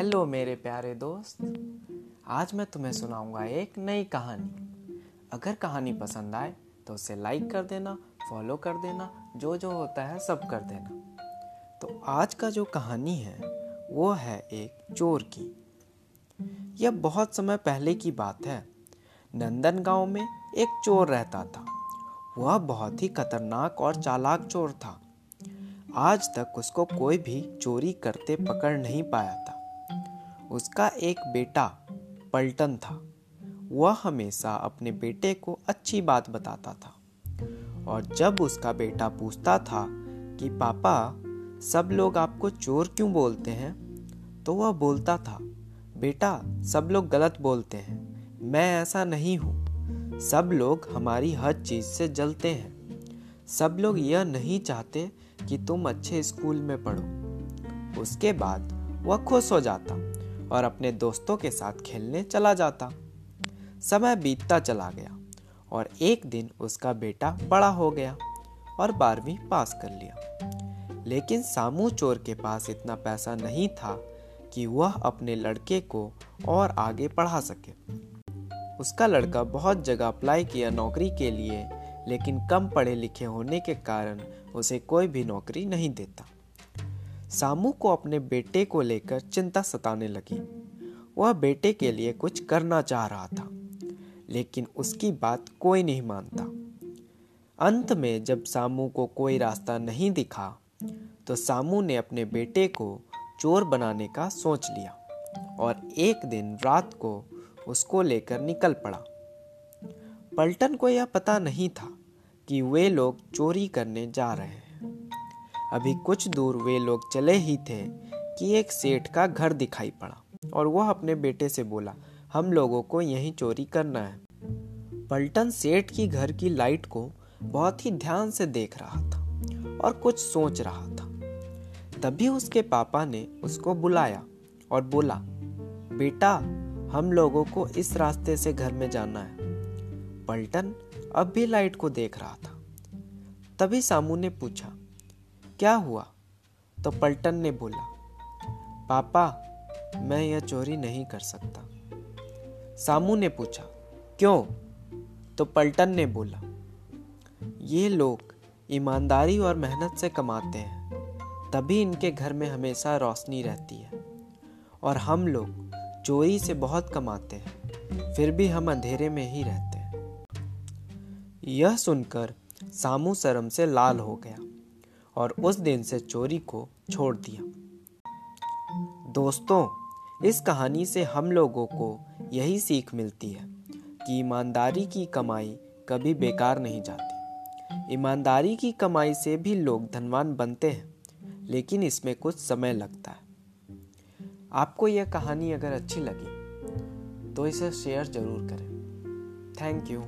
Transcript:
Hello मेरे प्यारे दोस्त। आज मैं तुम्हें सुनाऊँगा एक नई कहानी। अगर कहानी पसंद आए तो उसे लाइक कर देना फॉलो कर देना, जो जो होता है सब कर देना। तो आज का जो कहानी है, वो है एक चोर की। यह बहुत समय पहले की बात है। नंदन गाँव में एक चोर रहता था। वह बहुत ही खतरनाक और चालाक चोर था। आज तक उसको कोई भी चोरी करते पकड़ नहीं पाया था। उसका एक बेटा पलटन था। वह हमेशा अपने बेटे को अच्छी बात बताता था। और जब उसका बेटा पूछता था कि, पापा, सब लोग आपको चोर क्यों बोलते हैं? तो वह बोलता था, बेटा, सब लोग गलत बोलते हैं। मैं ऐसा नहीं हूँ। सब लोग हमारी हर चीज़ से जलते हैं। सब लोग यह नहीं चाहते कि तुम अच्छे स्कूल में पढ़ो। उसके बाद वह खुश हो जाता। और अपने दोस्तों के साथ खेलने चला जाता। समय बीतता चला गया और एक दिन उसका बेटा बड़ा हो गया और बारहवीं पास कर लिया। लेकिन सामू चोर के पास इतना पैसा नहीं था कि वह अपने लड़के को और आगे पढ़ा सके। उसका लड़का बहुत जगह अप्लाई किया नौकरी के लिए, लेकिन कम पढ़े लिखे होने के कारण उसे कोई भी नौकरी नहीं देता। सामू को अपने बेटे को लेकर चिंता सताने लगी। वह बेटे के लिए कुछ करना चाह रहा था, लेकिन उसकी बात कोई नहीं मानता। अंत में जब सामू को कोई रास्ता नहीं दिखा तो सामू ने अपने बेटे को चोर बनाने का सोच लिया और एक दिन रात को उसको लेकर निकल पड़ा। पलटन को यह पता नहीं था कि वे लोग चोरी करने जा रहे हैं। अभी कुछ दूर वे लोग चले ही थे कि एक सेठ का घर दिखाई पड़ा और वह अपने बेटे से बोला, हम लोगों को यहीं चोरी करना है। पलटन सेठ की घर की लाइट को बहुत ही ध्यान से देख रहा था और कुछ सोच रहा था। तभी उसके पापा ने उसको बुलाया और बोला, बेटा, हम लोगों को इस रास्ते से घर में जाना है। पलटन अब भी लाइट को देख रहा था। तभी सामू ने पूछा क्या हुआ? तो पलटन ने बोला, पापा, मैं यह चोरी नहीं कर सकता। सामू ने पूछा, क्यों? तो पलटन ने बोला, ये लोग ईमानदारी और मेहनत से कमाते हैं, तभी इनके घर में हमेशा रोशनी रहती है। और हम लोग चोरी से बहुत कमाते हैं, फिर भी हम अंधेरे में ही रहते हैं। यह सुनकर सामू शर्म से लाल हो गया। और उस दिन से चोरी को छोड़ दिया। दोस्तों, इस कहानी से हम लोगों को यही सीख मिलती है कि ईमानदारी की कमाई कभी बेकार नहीं जाती। ईमानदारी की कमाई से भी लोग धनवान बनते हैं, लेकिन इसमें कुछ समय लगता है। आपको यह कहानी अगर अच्छी लगी तो इसे शेयर ज़रूर करें। Thank you.